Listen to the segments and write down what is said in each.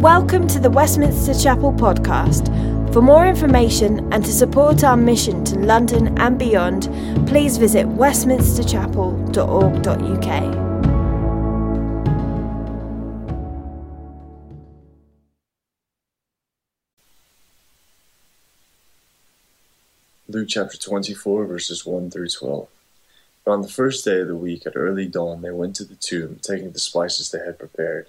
Welcome to the Westminster Chapel podcast. For more information and to support our mission to London and beyond, please visit westminsterchapel.org.uk. Luke chapter 24, verses 1 through 12. But on the first day of the week at early dawn, they went to the tomb, taking the spices they had prepared.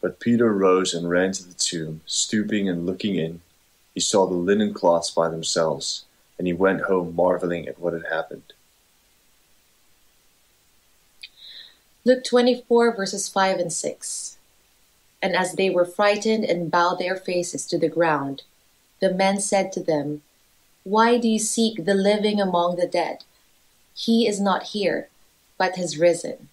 But Peter rose and ran to the tomb, stooping and looking in. He saw the linen cloths by themselves, and he went home marveling at what had happened. Luke 24, verses 5 and 6. And as they were frightened and bowed their faces to the ground, the men said to them, Why do you seek the living among the dead? He is not here, but has risen.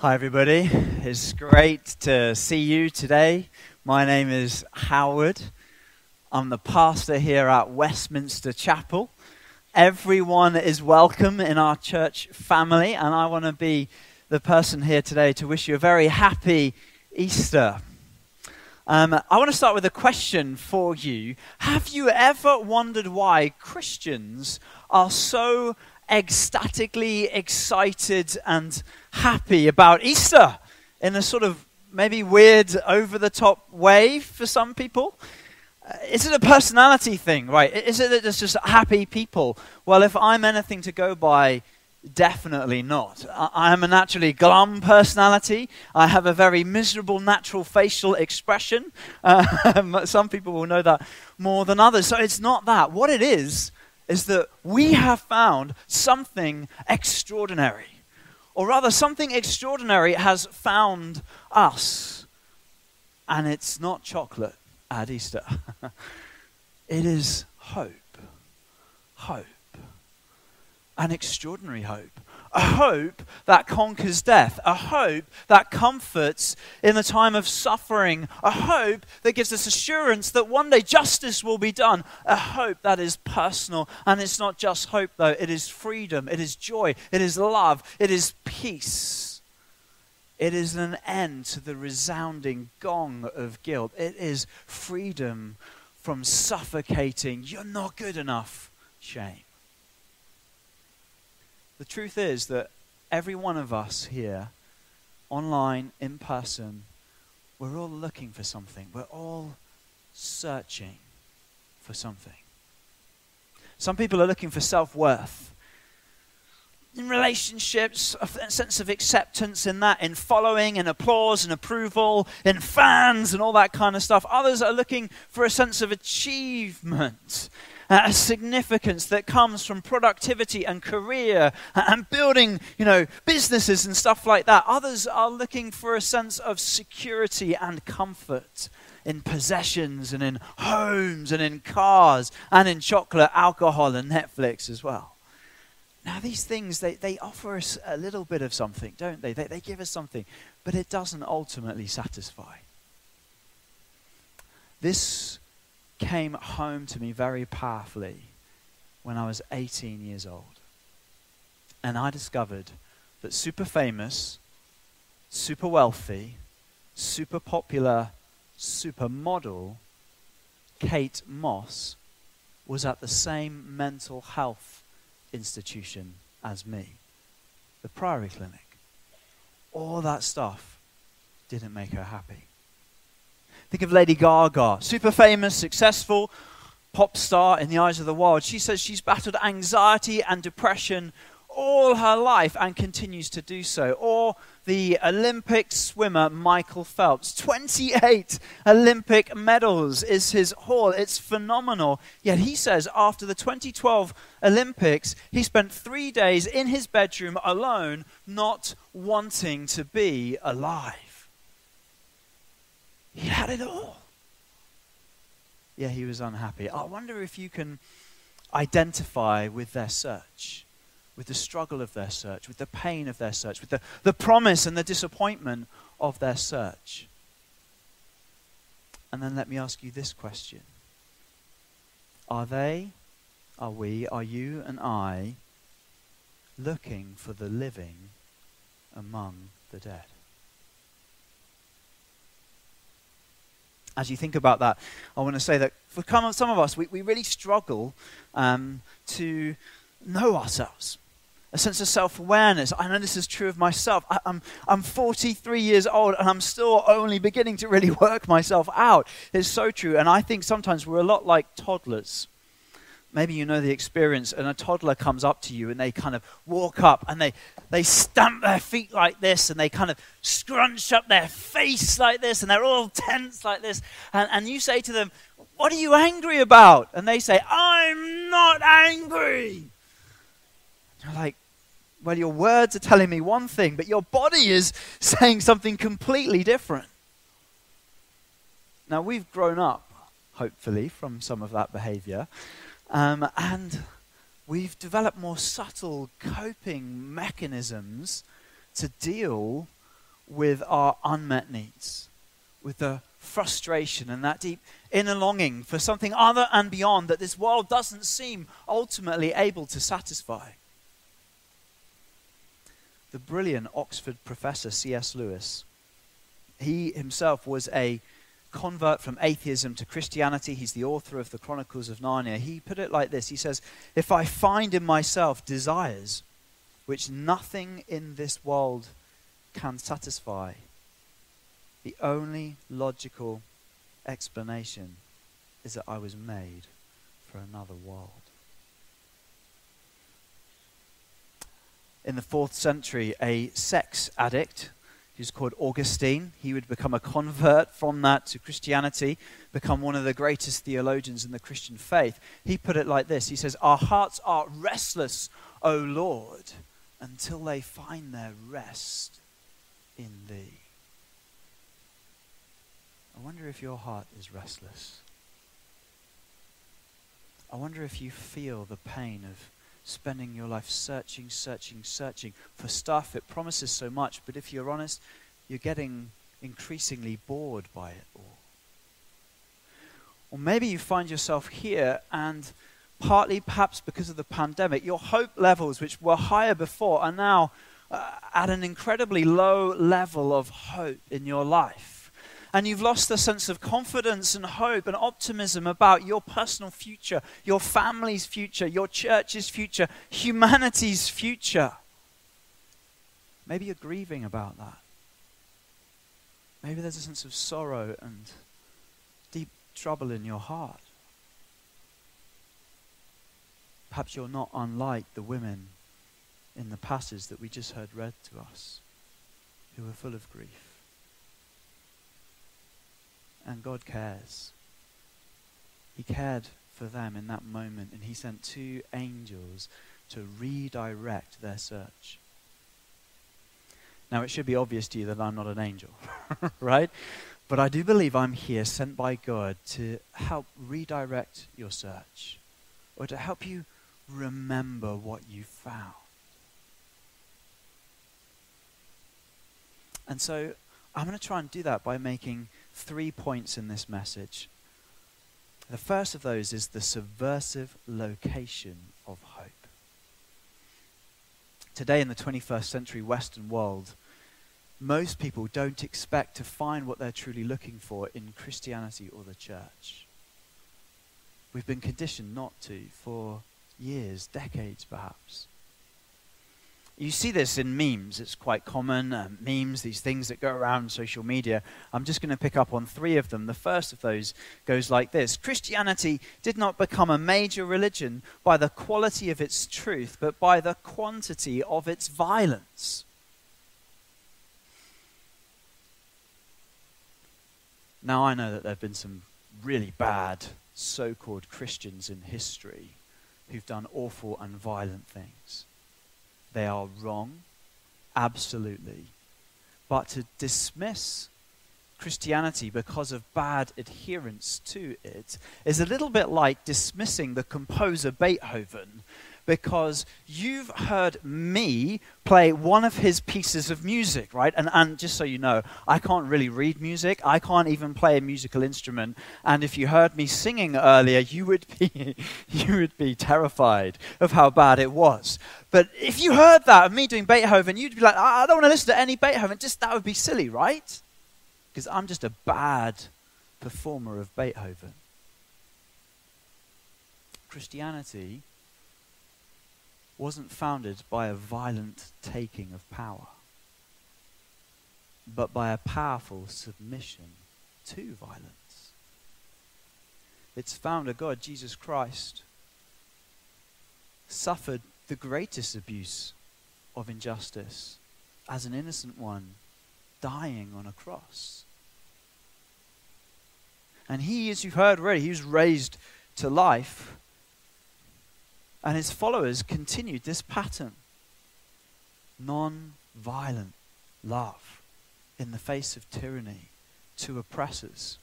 Hi, everybody. It's great to see you today. My name is Howard. I'm the pastor here at Westminster Chapel. Everyone is welcome in our church family, and I want to be the person here today to wish you a very happy Easter. Um, I want to start with a question for you. Have you ever wondered why Christians are so ecstatically excited and happy about Easter in a sort of maybe weird, over the top way for some people? Uh, is it a personality thing, right? Is it that it's just happy people? Well, if I'm anything to go by, definitely not. I am a naturally glum personality. I have a very miserable natural facial expression. Uh, some people will know that more than others. So it's not that. What it is, is that we have found something extraordinary. Or rather, something extraordinary has found us. And it's not chocolate at Easter, it is hope. Hope. An extraordinary hope a hope that conquers death, a hope that comforts in the time of suffering, a hope that gives us assurance that one day justice will be done, a hope that is personal. And it's not just hope, though, it is freedom, it is joy, it is love, it is peace. It is an end to the resounding gong of guilt. It is freedom from suffocating, you're not good enough shame. The truth is that every one of us here, online, in person, we're all looking for something. We're all searching for something. Some people are looking for self worth. In relationships, a sense of acceptance in that, in following and applause and approval, in fans and all that kind of stuff. Others are looking for a sense of achievement a significance that comes from productivity and career and building, you know, businesses and stuff like that. Others are looking for a sense of security and comfort in possessions and in homes and in cars and in chocolate, alcohol, and Netflix as well. Now, these things, they, they offer us a little bit of something, don't they? they? They give us something, but it doesn't ultimately satisfy. This came home to me very powerfully when I was 18 years old. And I discovered that super famous, super wealthy, super popular, super model Kate Moss was at the same mental health institution as me, the Priory Clinic. all that stuff didn't make her happy. Think of Lady Gaga, super famous, successful, pop star in the eyes of the world. She says she's battled anxiety and depression all her life and continues to do so. Or the Olympic swimmer Michael Phelps. 28 Olympic medals is his haul. It's phenomenal. Yet he says after the 2012 Olympics, he spent three days in his bedroom alone, not wanting to be alive. He had it all. Yeah, he was unhappy. I wonder if you can identify with their search with the struggle of their search, with the pain of their search, with the, the promise and the disappointment of their search. And then let me ask you this question Are they, are we, are you and I looking for the living among the dead? As you think about that, I want to say that for some of us, we, we really struggle um, to know ourselves a sense of self awareness. I know this is true of myself. I, I'm, I'm 43 years old and I'm still only beginning to really work myself out. It's so true. And I think sometimes we're a lot like toddlers. Maybe you know the experience, and a toddler comes up to you and they kind of walk up and they, they stamp their feet like this and they kind of scrunch up their face like this and they're all tense like this. And, and you say to them, What are you angry about? And they say, I'm not angry. You're like, well, your words are telling me one thing, but your body is saying something completely different. Now, we've grown up, hopefully, from some of that behavior, um, and we've developed more subtle coping mechanisms to deal with our unmet needs, with the frustration and that deep inner longing for something other and beyond that this world doesn't seem ultimately able to satisfy the brilliant Oxford professor C.S. Lewis. He himself was a convert from atheism to Christianity. He's the author of the Chronicles of Narnia. He put it like this He says, If I find in myself desires which nothing in this world can satisfy, the only logical explanation is that I was made for another world. in the fourth century a sex addict who's called Augustine. He would become a convert from that to Christianity, become one of the greatest theologians in the Christian faith. He put it like this He says, Our hearts are restless, O Lord, until they find their rest in Thee. I wonder if your heart is restless. I wonder if you feel the pain of spending your life searching, searching, searching for stuff. It promises so much, but if you're honest, you're getting increasingly bored by it all. Or maybe you find yourself here and partly perhaps because of the pandemic, your hope levels, which were higher before, are now uh, at an incredibly low level of hope in your life and you've lost the sense of confidence and hope and optimism about your personal future, your family's future, your church's future, humanity's future. Maybe you're grieving about that. Maybe there's a sense of sorrow and deep trouble in your heart. Perhaps you're not unlike the women in the passage that we just heard read to us, who were full of grief. And God cares. He cared for them in that moment, and He sent two angels to redirect their search. Now, it should be obvious to you that I'm not an angel, right? But I do believe I'm here, sent by God, to help redirect your search or to help you remember what you found. And so I'm going to try and do that by making three points in this message. The first of those is the subversive location of hope. Today, in the 21st century Western world, most people don't expect to find what they're truly looking for in Christianity or the church. We've been conditioned not to for years, decades perhaps. You see this in memes. It's quite common. Uh, memes, these things that go around social media. I'm just going to pick up on three of them. The first of those goes like this Christianity did not become a major religion by the quality of its truth, but by the quantity of its violence. Now, I know that there have been some really bad so called Christians in history who've done awful and violent things. They are wrong, absolutely. But to dismiss Christianity because of bad adherence to it is a little bit like dismissing the composer Beethoven because you've heard me play one of his pieces of music, right? And, and just so you know, I can't really read music. I can't even play a musical instrument. And if you heard me singing earlier, you would be, you would be terrified of how bad it was. But if you heard that of me doing Beethoven, you'd be like, I don't want to listen to any Beethoven. Just that would be silly, right? Because I'm just a bad performer of Beethoven. Christianity wasn't founded by a violent taking of power, but by a powerful submission to violence. Its founder, God, Jesus Christ, suffered the greatest abuse of injustice as an innocent one dying on a cross. And he, as you've heard already, he was raised to life and his followers continued this pattern non violent love in the face of tyranny to oppressors.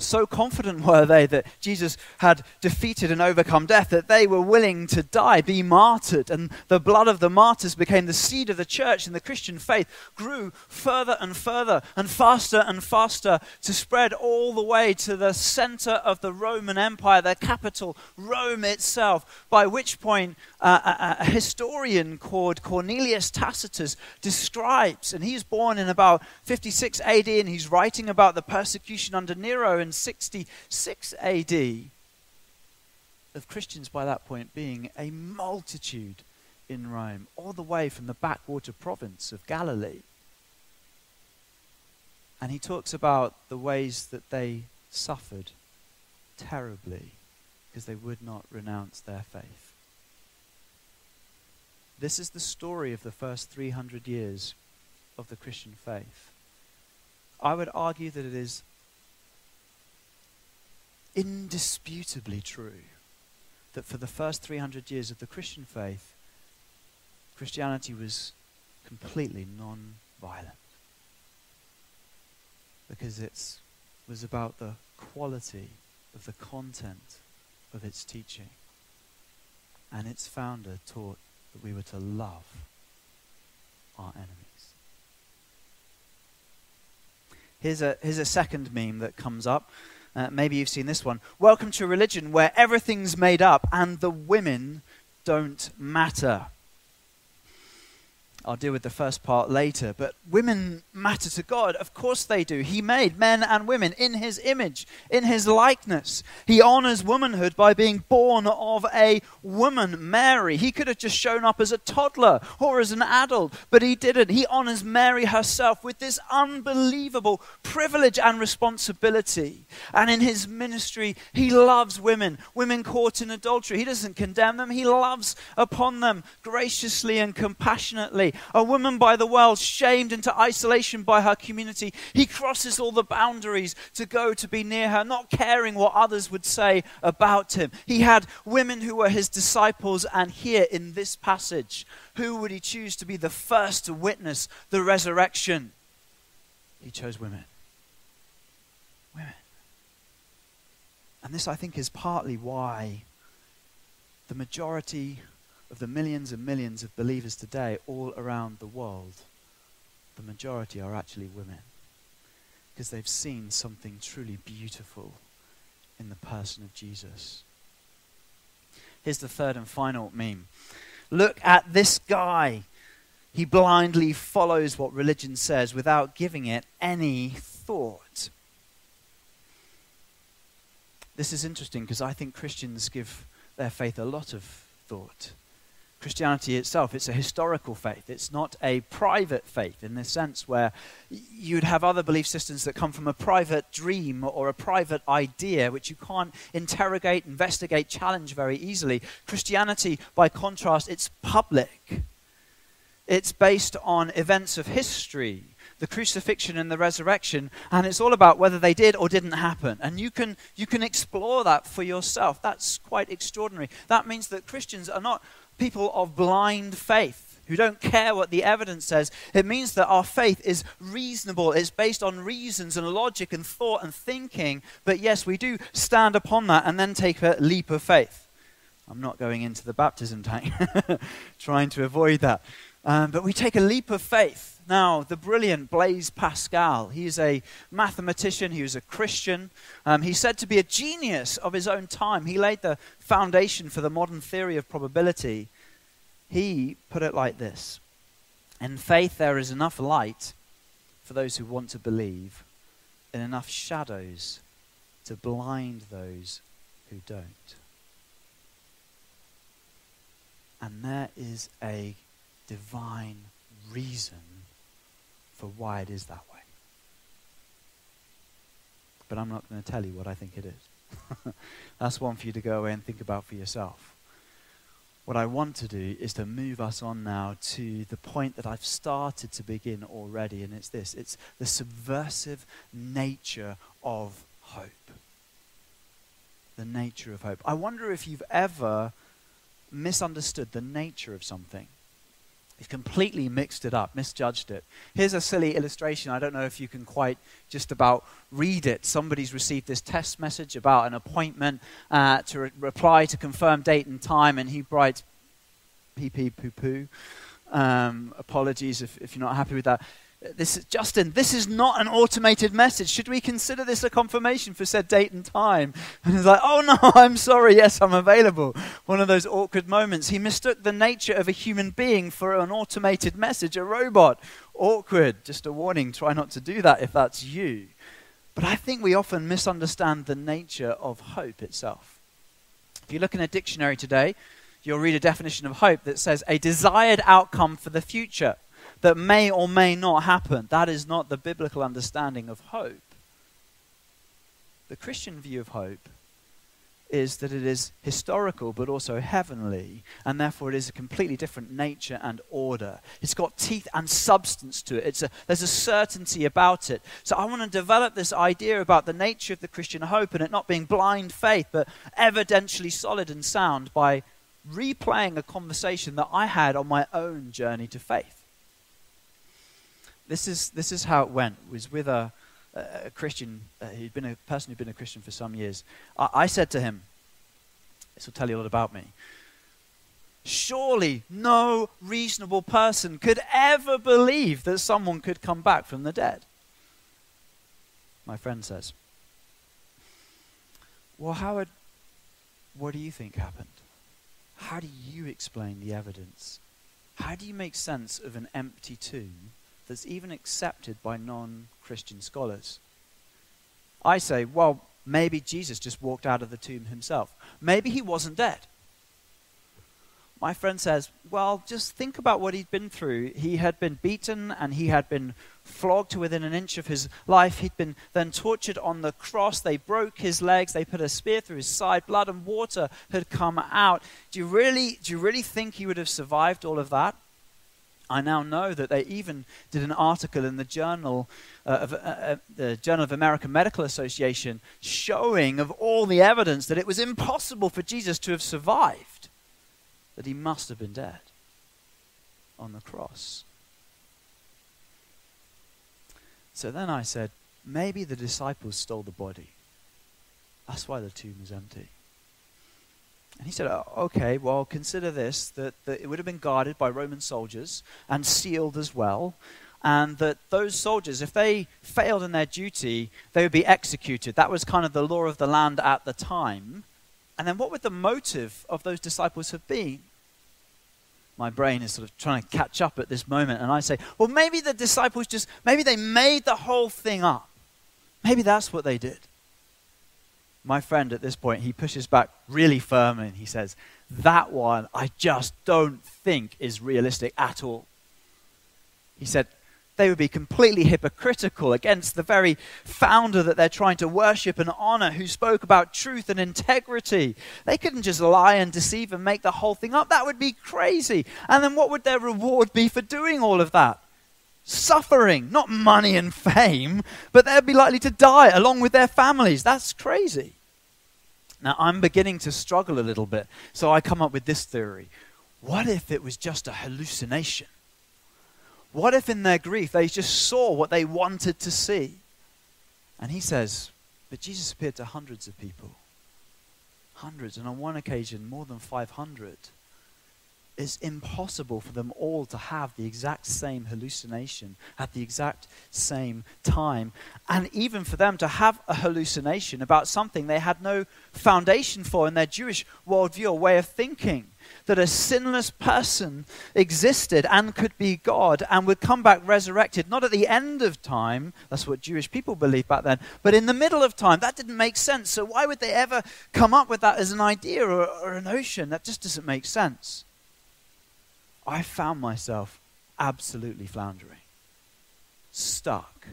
So confident were they that Jesus had defeated and overcome death that they were willing to die, be martyred. And the blood of the martyrs became the seed of the church, and the Christian faith grew further and further and faster and faster to spread all the way to the center of the Roman Empire, the capital, Rome itself. By which point, uh, a, a historian called Cornelius Tacitus describes, and he's born in about 56 AD, and he's writing about the persecution under Nero 66 AD, of Christians by that point being a multitude in Rome, all the way from the backwater province of Galilee. And he talks about the ways that they suffered terribly because they would not renounce their faith. This is the story of the first 300 years of the Christian faith. I would argue that it is indisputably true that for the first 300 years of the Christian faith, Christianity was completely non violent. Because it was about the quality of the content of its teaching. And its founder taught that we were to love our enemies. Here's a, here's a second meme that comes up. Uh, maybe you've seen this one. Welcome to a religion where everything's made up and the women don't matter. I'll deal with the first part later. But women matter to God. Of course they do. He made men and women in his image, in his likeness. He honors womanhood by being born of a woman, Mary. He could have just shown up as a toddler or as an adult, but he didn't. He honors Mary herself with this unbelievable privilege and responsibility. And in his ministry, he loves women, women caught in adultery. He doesn't condemn them, he loves upon them graciously and compassionately a woman by the world, shamed into isolation by her community. He crosses all the boundaries to go to be near her, not caring what others would say about him. He had women who were his disciples, and here in this passage, who would he choose to be the first to witness the resurrection? He chose women. Women. And this, I think, is partly why the majority of the millions and millions of believers today all around the world, the majority are actually women. Because they've seen something truly beautiful in the person of Jesus. Here's the third and final meme. Look at this guy. He blindly follows what religion says without giving it any thought. This is interesting because I think Christians give their faith a lot of thought Christianity itself, it's a historical faith. It's not a private faith in the sense where you'd have other belief systems that come from a private dream or a private idea which you can't interrogate, investigate, challenge very easily. Christianity, by contrast, it's public. It's based on events of history, the crucifixion and the resurrection, and it's all about whether they did or didn't happen. And you can, you can explore that for yourself. That's quite extraordinary. That means that Christians are not people of blind faith who don't care what the evidence says. It means that our faith is reasonable, it's based on reasons and logic and thought and thinking. But yes, we do stand upon that and then take a leap of faith. I'm not going into the baptism tank, trying to avoid that. Um, but we take a leap of faith. Now, the brilliant Blaise Pascal, he's a mathematician, he was a Christian. Um, he's said to be a genius of his own time. He laid the foundation for the modern theory of probability. He put it like this In faith, there is enough light for those who want to believe, and enough shadows to blind those who don't. And there is a divine reason for why it is that way. But I'm not going to tell you what I think it is. That's one for you to go away and think about for yourself. What I want to do is to move us on now to the point that I've started to begin already, and it's this it's the subversive nature of hope. The nature of hope. I wonder if you've ever misunderstood the nature of something. He's completely mixed it up, misjudged it. Here's a silly illustration. I don't know if you can quite just about read it. Somebody's received this test message about an appointment uh, to re- reply to confirm date and time, and he writes pee pee poo poo. Um, apologies if, if you're not happy with that this is, Justin, this is not an automated message. Should we consider this a confirmation for said date and time? And he's like, oh no, I'm sorry. Yes, I'm available. One of those awkward moments. He mistook the nature of a human being for an automated message, a robot. Awkward. Just a warning. Try not to do that if that's you. But I think we often misunderstand the nature of hope itself. If you look in a dictionary today, you'll read a definition of hope that says a desired outcome for the future that may or may not happen. That is not the biblical understanding of hope. The Christian view of hope is that it is historical but also heavenly, and therefore it is a completely different nature and order. It's got teeth and substance to it. It's a, there's a certainty about it. So I want to develop this idea about the nature of the Christian hope and it not being blind faith, but evidentially solid and sound by replaying a conversation that I had on my own journey to faith this is, this is how it went. It was with a, a Christian, uh, he'd been a person who'd been a Christian for some years. I, I said to him, this will tell you a lot about me. Surely no reasonable person could ever believe that someone could come back from the dead. My friend says, Well, Howard, what do you think happened? How do you explain the evidence? How do you make sense of an empty tomb that's even accepted by non Christian scholars. I say, well, maybe Jesus just walked out of the tomb himself. Maybe he wasn't dead. My friend says, well, just think about what he'd been through. He had been beaten and he had been flogged to within an inch of his life. He'd been then tortured on the cross. They broke his legs. They put a spear through his side. Blood and water had come out. Do you really, do you really think he would have survived all of that? I now know that they even did an article in the Journal uh, of uh, uh, the Journal of American Medical Association showing of all the evidence that it was impossible for Jesus to have survived, that he must have been dead on the cross. So then I said, maybe the disciples stole the body. That's why the tomb is empty. And he said, oh, okay, well, consider this that, that it would have been guarded by Roman soldiers and sealed as well. And that those soldiers, if they failed in their duty, they would be executed. That was kind of the law of the land at the time. And then what would the motive of those disciples have been? My brain is sort of trying to catch up at this moment. And I say, well, maybe the disciples just, maybe they made the whole thing up. Maybe that's what they did my friend at this point, he pushes back really firmly and he says, that one I just don't think is realistic at all. He said, they would be completely hypocritical against the very founder that they're trying to worship and honor, who spoke about truth and integrity. They couldn't just lie and deceive and make the whole thing up. That would be crazy. And then what would their reward be for doing all of that? Suffering, not money and fame, but they'd be likely to die along with their families. That's crazy. Now, I'm beginning to struggle a little bit, so I come up with this theory. What if it was just a hallucination? What if in their grief they just saw what they wanted to see? And he says, But Jesus appeared to hundreds of people. Hundreds, and on one occasion, more than 500. It's impossible for them all to have the exact same hallucination at the exact same time. And even for them to have a hallucination about something they had no foundation for in their Jewish worldview or way of thinking that a sinless person existed and could be God and would come back resurrected, not at the end of time, that's what Jewish people believed back then, but in the middle of time. That didn't make sense. So why would they ever come up with that as an idea or, or a notion? That just doesn't make sense. I found myself absolutely floundering, stuck,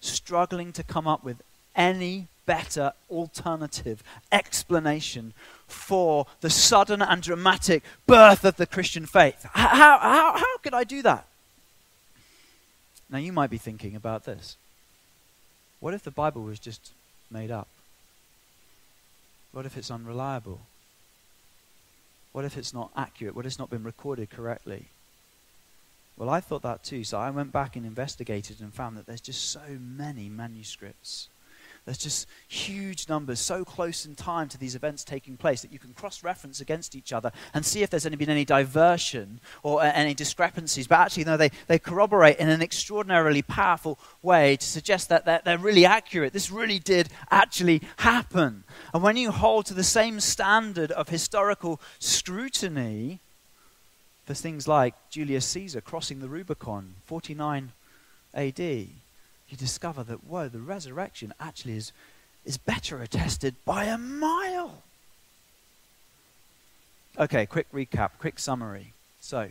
struggling to come up with any better alternative explanation for the sudden and dramatic birth of the Christian faith. How, how, how could I do that? Now, you might be thinking about this. What if the Bible was just made up? What if it's unreliable? What if it's not accurate? What if it's not been recorded correctly? Well, I thought that too, so I went back and investigated and found that there's just so many manuscripts there's just huge numbers so close in time to these events taking place that you can cross reference against each other and see if there's any, been any diversion or uh, any discrepancies. But actually, no, they, they corroborate in an extraordinarily powerful way to suggest that they're, they're really accurate. This really did actually happen. And when you hold to the same standard of historical scrutiny, for things like Julius Caesar crossing the Rubicon, 49 AD, you discover that, whoa, the resurrection actually is, is better attested by a mile. Okay, quick recap, quick summary. So,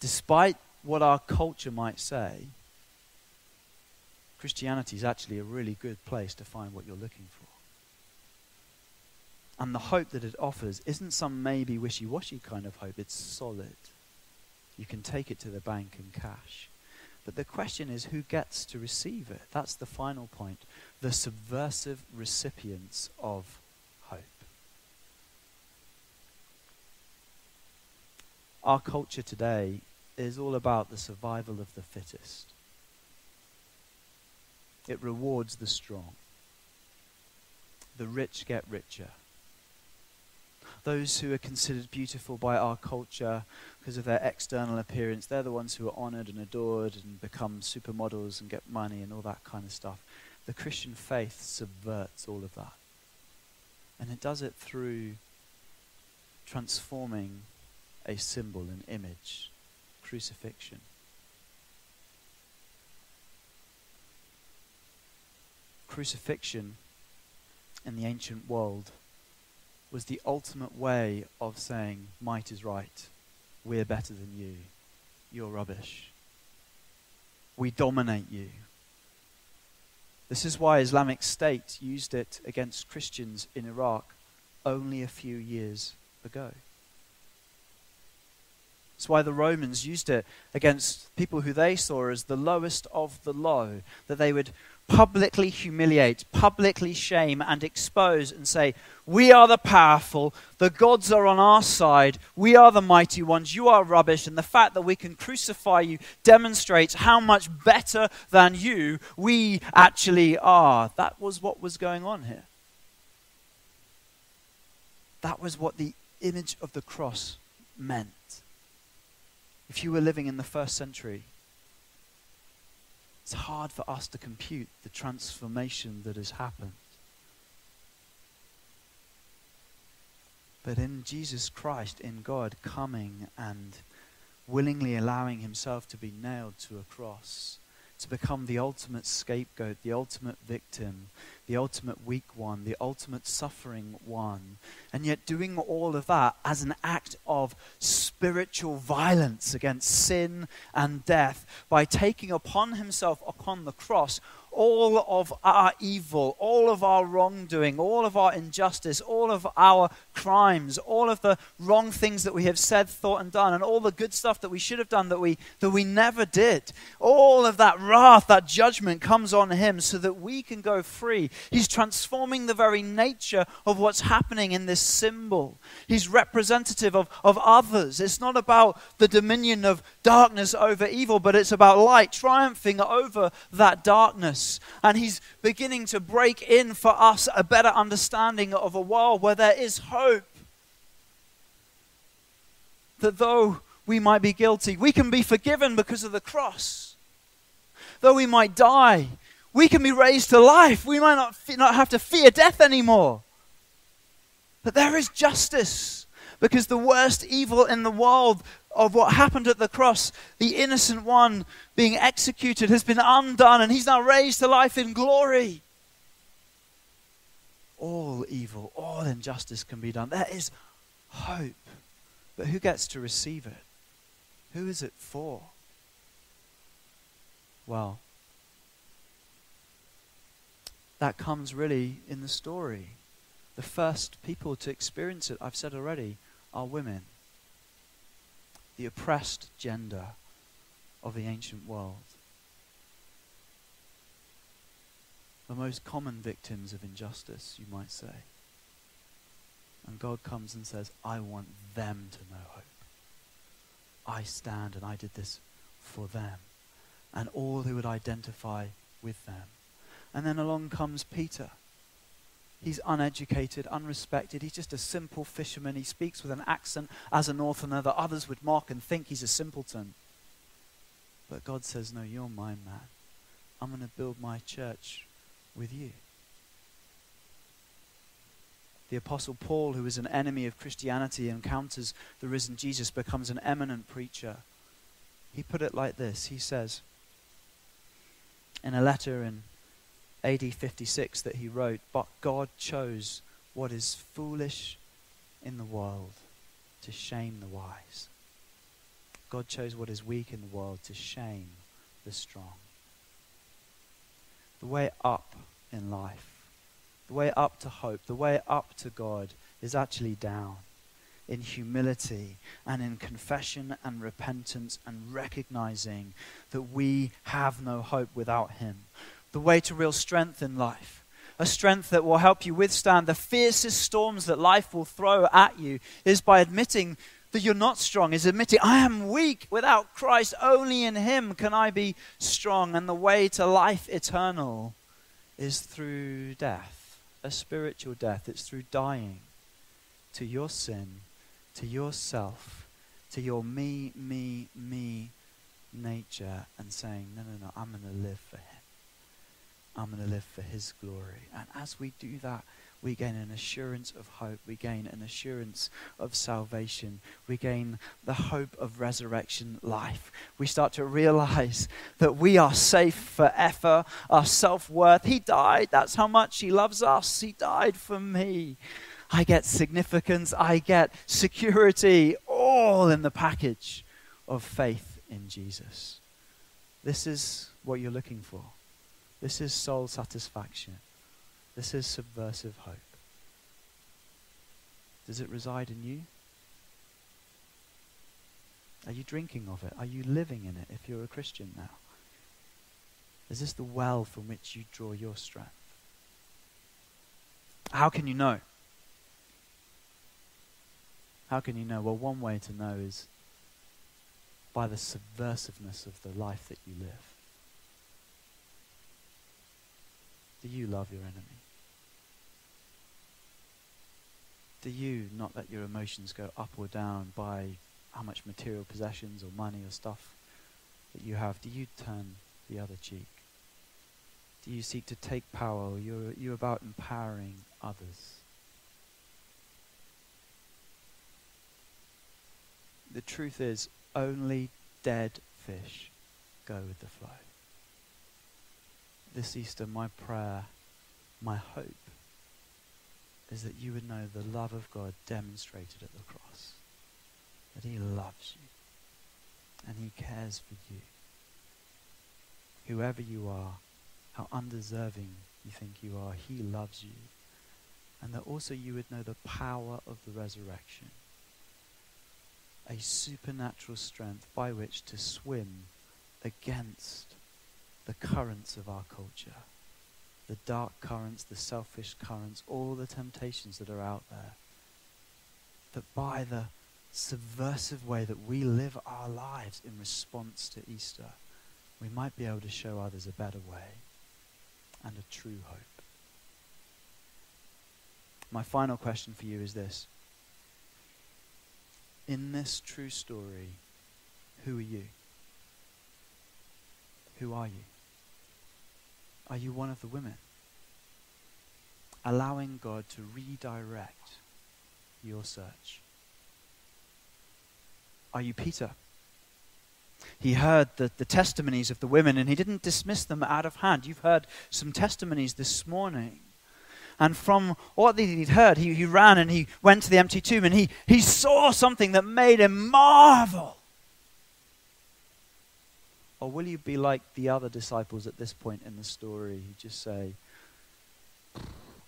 despite what our culture might say, Christianity is actually a really good place to find what you're looking for. And the hope that it offers isn't some maybe wishy washy kind of hope, it's solid. You can take it to the bank and cash. But the question is who gets to receive it? That's the final point. The subversive recipients of hope. Our culture today is all about the survival of the fittest. It rewards the strong. The rich get richer those who are considered beautiful by our culture because of their external appearance, they're the ones who are honored and adored and become supermodels and get money and all that kind of stuff. The Christian faith subverts all of that. And it does it through transforming a symbol, an image, crucifixion. Crucifixion in the ancient world was the ultimate way of saying, might is right. We're better than you. You're rubbish. We dominate you. This is why Islamic State used it against Christians in Iraq only a few years ago. It's why the Romans used it against people who they saw as the lowest of the low, that they would publicly humiliate, publicly shame, and expose and say, We are the powerful, the gods are on our side, we are the mighty ones, you are rubbish, and the fact that we can crucify you demonstrates how much better than you we actually are. That was what was going on here. That was what the image of the cross meant. If you were living in the first century, it's hard for us to compute the transformation that has happened. But in Jesus Christ, in God coming and willingly allowing himself to be nailed to a cross, to become the ultimate scapegoat, the ultimate victim, the ultimate weak one, the ultimate suffering one. And yet, doing all of that as an act of spiritual violence against sin and death by taking upon himself upon the cross all of our evil, all of our wrongdoing, all of our injustice, all of our crimes, all of the wrong things that we have said, thought, and done, and all the good stuff that we should have done that we, that we never did. All of that wrath, that judgment comes on him so that we can go free. He's transforming the very nature of what's happening in this symbol. He's representative of, of others. It's not about the dominion of darkness over evil, but it's about light triumphing over that darkness and He's beginning to break in for us a better understanding of a world where there is hope. That though we might be guilty, we can be forgiven because of the cross. Though we might die, we can be raised to life. We might not, not have to fear death anymore. But there is justice because the worst evil in the world of what happened at the cross, the innocent one being executed, has been undone, and he's now raised to life in glory. All evil, all injustice can be done. There is hope. But who gets to receive it? Who is it for? Well, that comes really in the story. The first people to experience it, I've said already, are women the oppressed gender of the ancient world. The most common victims of injustice, you might say. And God comes and says, I want them to know hope. I stand and I did this for them. And all who would identify with them. And then along comes Peter He's uneducated, unrespected. He's just a simple fisherman. He speaks with an accent as a northerner that others would mock and think he's a simpleton. But God says, No, you're my man. I'm going to build my church with you. The Apostle Paul, who is an enemy of Christianity, encounters the risen Jesus, becomes an eminent preacher. He put it like this He says, in a letter in AD 56 that he wrote, But God chose what is foolish in the world to shame the wise. God chose what is weak in the world to shame the strong. The way up in life, the way up to hope, the way up to God is actually down in humility and in confession and repentance and recognizing that we have no hope without Him the way to real strength in life. A strength that will help you withstand the fiercest storms that life will throw at you is by admitting that you're not strong, is admitting, I am weak without Christ. Only in Him can I be strong. And the way to life eternal is through death, a spiritual death. It's through dying to your sin, to yourself, to your me, me, me nature, and saying, No, no, no, I'm going to live for Him. I'm going to live for His glory. And as we do that, we gain an assurance of hope. We gain an assurance of salvation. We gain the hope of resurrection life. We start to realize that we are safe forever. Our self worth. He died. That's how much He loves us. He died for me. I get significance. I get security. All in the package of faith in Jesus. This is what you're looking for. This is soul satisfaction. This is subversive hope. Does it reside in you? Are you drinking of it? Are you living in it if you're a Christian now? Is this the well from which you draw your strength? How can you know? How can you know? Well, one way to know is by the subversiveness of the life that you live. Do you love your enemy? Do you not let your emotions go up or down by how much material possessions or money or stuff that you have? Do you turn the other cheek? Do you seek to take power? Or you're, you about empowering others? The truth is, only dead fish go with the flow. This Easter, my prayer, my hope, is that you would know the love of God demonstrated at the cross. That He loves you and He cares for you. Whoever you are, how undeserving you think you are, He loves you. And that also you would know the power of the resurrection a supernatural strength by which to swim against the currents of our culture, the dark currents, the selfish currents, all the temptations that are out there. That by the subversive way that we live our lives in response to Easter, we might be able to show others a better way and a true hope. My final question for you is this in this true story, who are you? Who are you? Are you one of the women? Allowing God to redirect your search. Are you Peter? He heard the, the testimonies of the women and he didn't dismiss them out of hand. You've heard some testimonies this morning and from what he'd heard, he, he ran and he went to the empty tomb and he, he saw something that made him marvel. Or will you be like the other disciples at this point in the story who just say,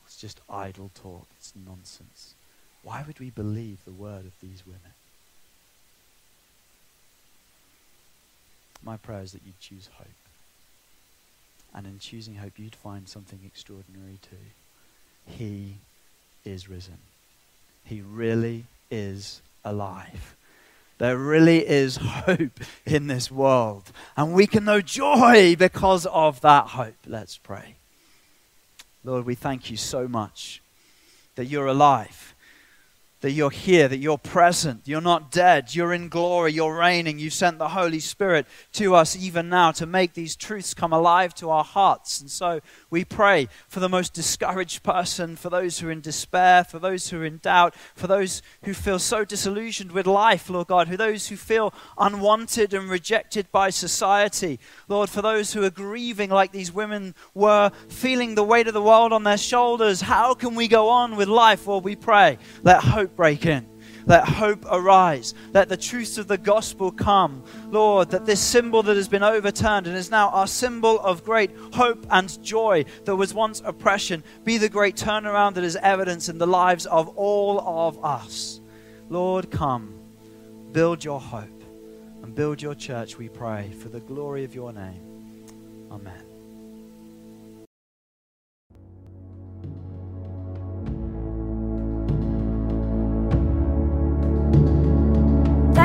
it's just idle talk, it's nonsense? Why would we believe the word of these women? My prayer is that you'd choose hope. And in choosing hope, you'd find something extraordinary too. He is risen. He really is alive. There really is hope in this world. And we can know joy because of that hope. Let's pray. Lord, we thank you so much that you're alive that you're here, that you're present, you're not dead, you're in glory, you're reigning. You've sent the Holy Spirit to us even now to make these truths come alive to our hearts. And so we pray for the most discouraged person, for those who are in despair, for those who are in doubt, for those who feel so disillusioned with life, Lord God, for those who feel unwanted and rejected by society. Lord, for those who are grieving like these women were, feeling the weight of the world on their shoulders. How can we go on with life? Well, we pray. Let break in. Let hope arise. Let the truths of the gospel come. Lord, that this symbol that has been overturned and is now our symbol of great hope and joy that was once oppression be the great turnaround that is evidence in the lives of all of us. Lord, come. Build your hope and build your church, we pray, for the glory of your name. Amen.